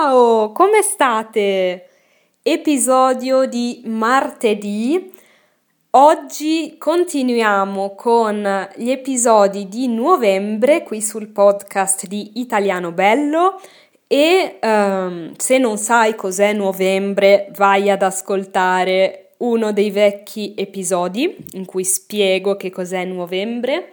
Ciao, come state? Episodio di martedì. Oggi continuiamo con gli episodi di novembre qui sul podcast di Italiano Bello e um, se non sai cos'è novembre vai ad ascoltare uno dei vecchi episodi in cui spiego che cos'è novembre.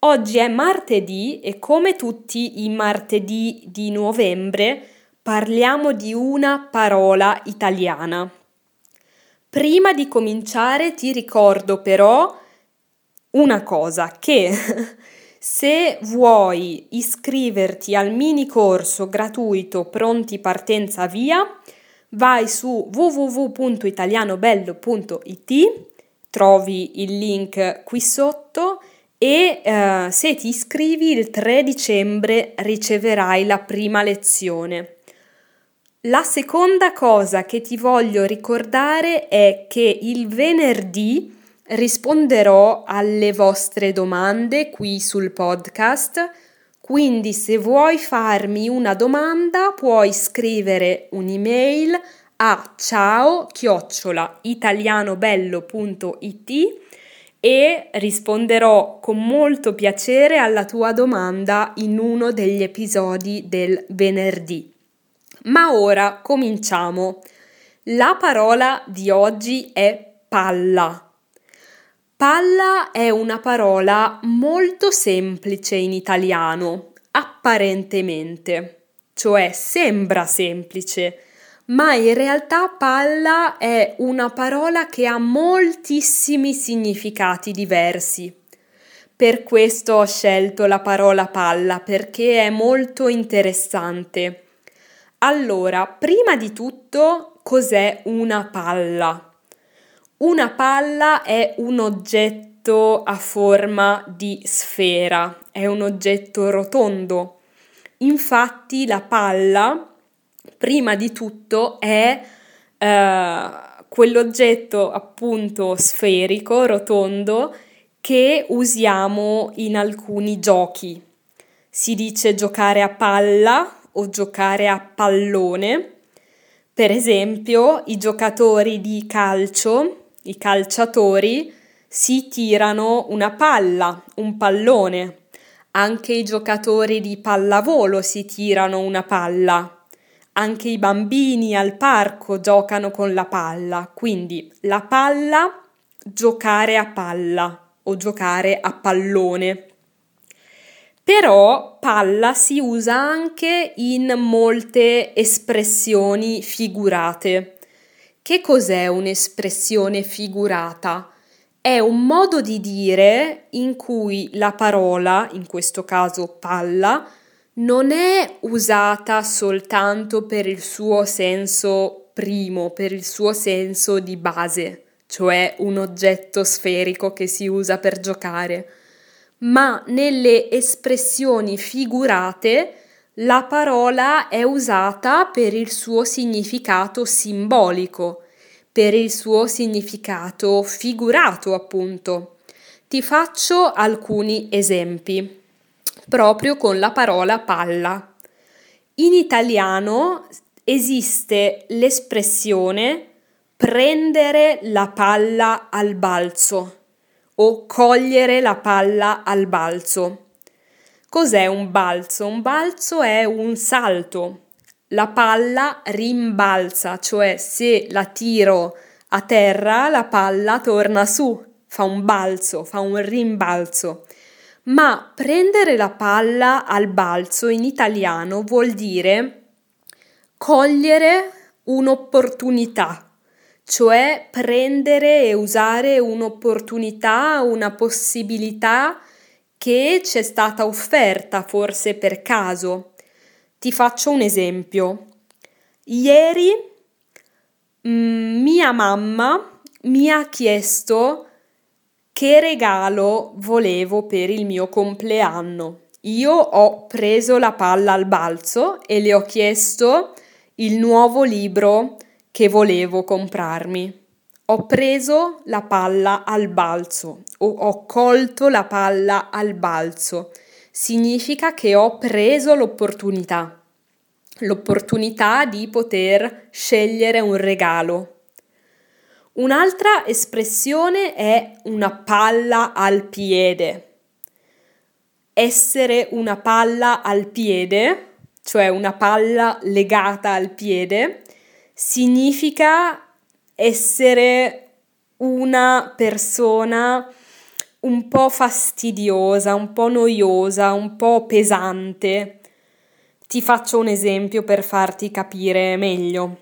Oggi è martedì e come tutti i martedì di novembre parliamo di una parola italiana. Prima di cominciare ti ricordo però una cosa che se vuoi iscriverti al mini corso gratuito Pronti Partenza Via, vai su www.italianobello.it, trovi il link qui sotto e eh, se ti iscrivi il 3 dicembre riceverai la prima lezione. La seconda cosa che ti voglio ricordare è che il venerdì risponderò alle vostre domande qui sul podcast, quindi se vuoi farmi una domanda puoi scrivere un'email a ciao chiocciola italianobello.it e risponderò con molto piacere alla tua domanda in uno degli episodi del venerdì. Ma ora cominciamo. La parola di oggi è palla. Palla è una parola molto semplice in italiano, apparentemente, cioè sembra semplice, ma in realtà palla è una parola che ha moltissimi significati diversi. Per questo ho scelto la parola palla perché è molto interessante. Allora, prima di tutto, cos'è una palla? Una palla è un oggetto a forma di sfera, è un oggetto rotondo. Infatti la palla, prima di tutto, è eh, quell'oggetto appunto sferico, rotondo, che usiamo in alcuni giochi. Si dice giocare a palla o giocare a pallone. Per esempio, i giocatori di calcio i calciatori si tirano una palla, un pallone. Anche i giocatori di pallavolo si tirano una palla. Anche i bambini al parco giocano con la palla. Quindi la palla, giocare a palla o giocare a pallone. Però palla si usa anche in molte espressioni figurate. Che cos'è un'espressione figurata? È un modo di dire in cui la parola, in questo caso palla, non è usata soltanto per il suo senso primo, per il suo senso di base, cioè un oggetto sferico che si usa per giocare, ma nelle espressioni figurate la parola è usata per il suo significato simbolico, per il suo significato figurato appunto. Ti faccio alcuni esempi proprio con la parola palla. In italiano esiste l'espressione prendere la palla al balzo o cogliere la palla al balzo. Cos'è un balzo? Un balzo è un salto. La palla rimbalza, cioè se la tiro a terra, la palla torna su, fa un balzo, fa un rimbalzo. Ma prendere la palla al balzo in italiano vuol dire cogliere un'opportunità, cioè prendere e usare un'opportunità, una possibilità che ci è stata offerta forse per caso. Ti faccio un esempio. Ieri mh, mm, mia mamma mi ha chiesto che regalo volevo per il mio compleanno. Io ho preso la palla al balzo e le ho chiesto il nuovo libro che volevo comprarmi. Ho preso la palla al balzo o ho colto la palla al balzo. Significa che ho preso l'opportunità. l'opportunità di poter scegliere un regalo. Un'altra espressione è una palla al piede. Essere una palla al piede, cioè una palla legata al piede, significa essere una persona un po' fastidiosa, un po' noiosa, un po' pesante. Ti faccio un esempio per farti capire meglio.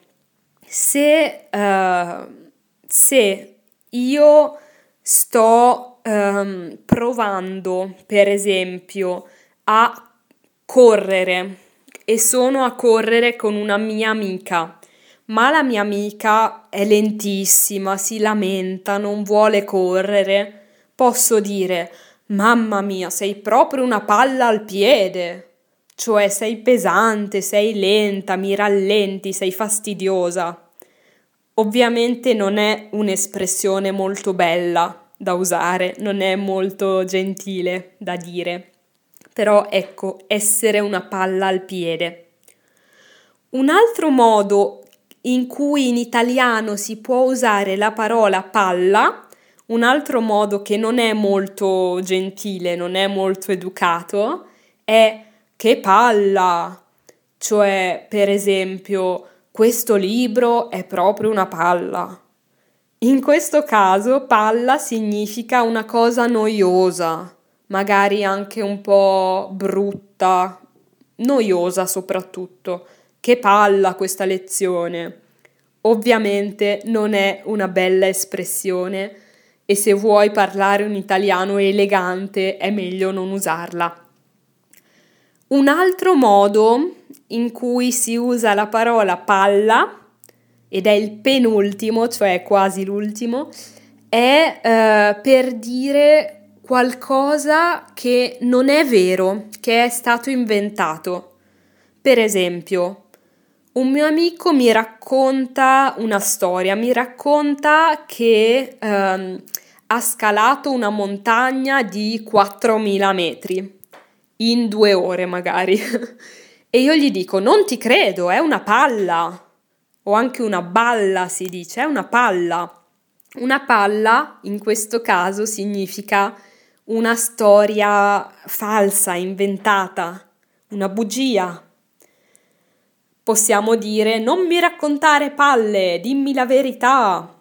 Se, uh, se io sto um, provando, per esempio, a correre e sono a correre con una mia amica, ma la mia amica è lentissima, si lamenta, non vuole correre, posso dire Mamma mia, sei proprio una palla al piede. Cioè sei pesante, sei lenta, mi rallenti, sei fastidiosa. Ovviamente non è un'espressione molto bella da usare, non è molto gentile da dire. Però ecco, essere una palla al piede. Un altro modo in cui in italiano si può usare la parola palla un altro modo che non è molto gentile, non è molto educato, è che palla! Cioè, per esempio, questo libro è proprio una palla. In questo caso, palla significa una cosa noiosa, magari anche un po' brutta, noiosa soprattutto. Che palla questa lezione! Ovviamente non è una bella espressione e se vuoi parlare un italiano elegante è meglio non usarla. Un altro modo in cui si usa la parola palla, ed è il penultimo, cioè quasi l'ultimo, è eh, per dire qualcosa che non è vero, che è stato inventato. Per esempio, un mio amico mi racconta una storia, mi racconta che ehm, ha scalato una montagna di 4.000 metri in due ore magari. e io gli dico, non ti credo, è una palla. O anche una balla si dice, è una palla. Una palla in questo caso significa una storia falsa, inventata, una bugia, Possiamo dire non mi raccontare palle, dimmi la verità.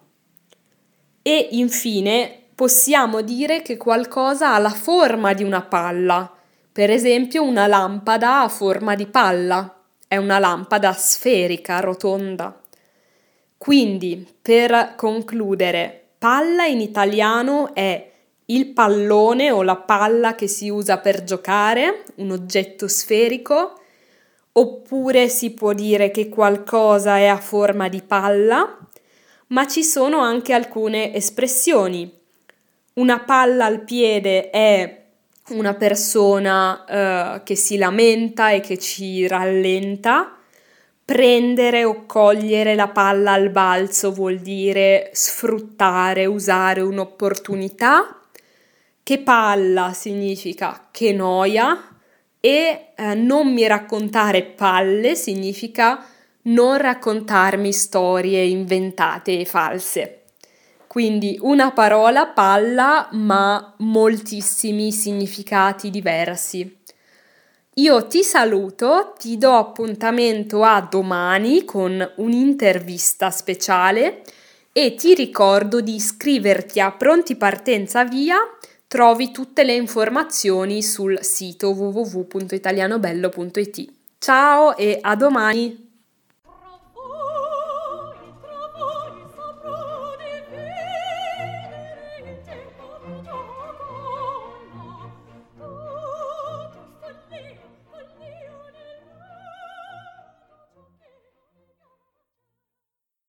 E infine possiamo dire che qualcosa ha la forma di una palla. Per esempio una lampada a forma di palla. È una lampada sferica, rotonda. Quindi, per concludere, palla in italiano è il pallone o la palla che si usa per giocare, un oggetto sferico, oppure si può dire che qualcosa è a forma di palla, ma ci sono anche alcune espressioni. Una palla al piede è una persona eh, che si lamenta e che ci rallenta. Prendere o cogliere la palla al balzo vuol dire sfruttare, usare un'opportunità. Che palla significa che noia, e eh, non mi raccontare palle significa non raccontarmi storie inventate e false. Quindi una parola palla ma moltissimi significati diversi. Io ti saluto, ti do appuntamento a domani con un'intervista speciale e ti ricordo di iscriverti a Pronti Partenza Via trovi tutte le informazioni sul sito www.italianobello.it. Ciao e a domani!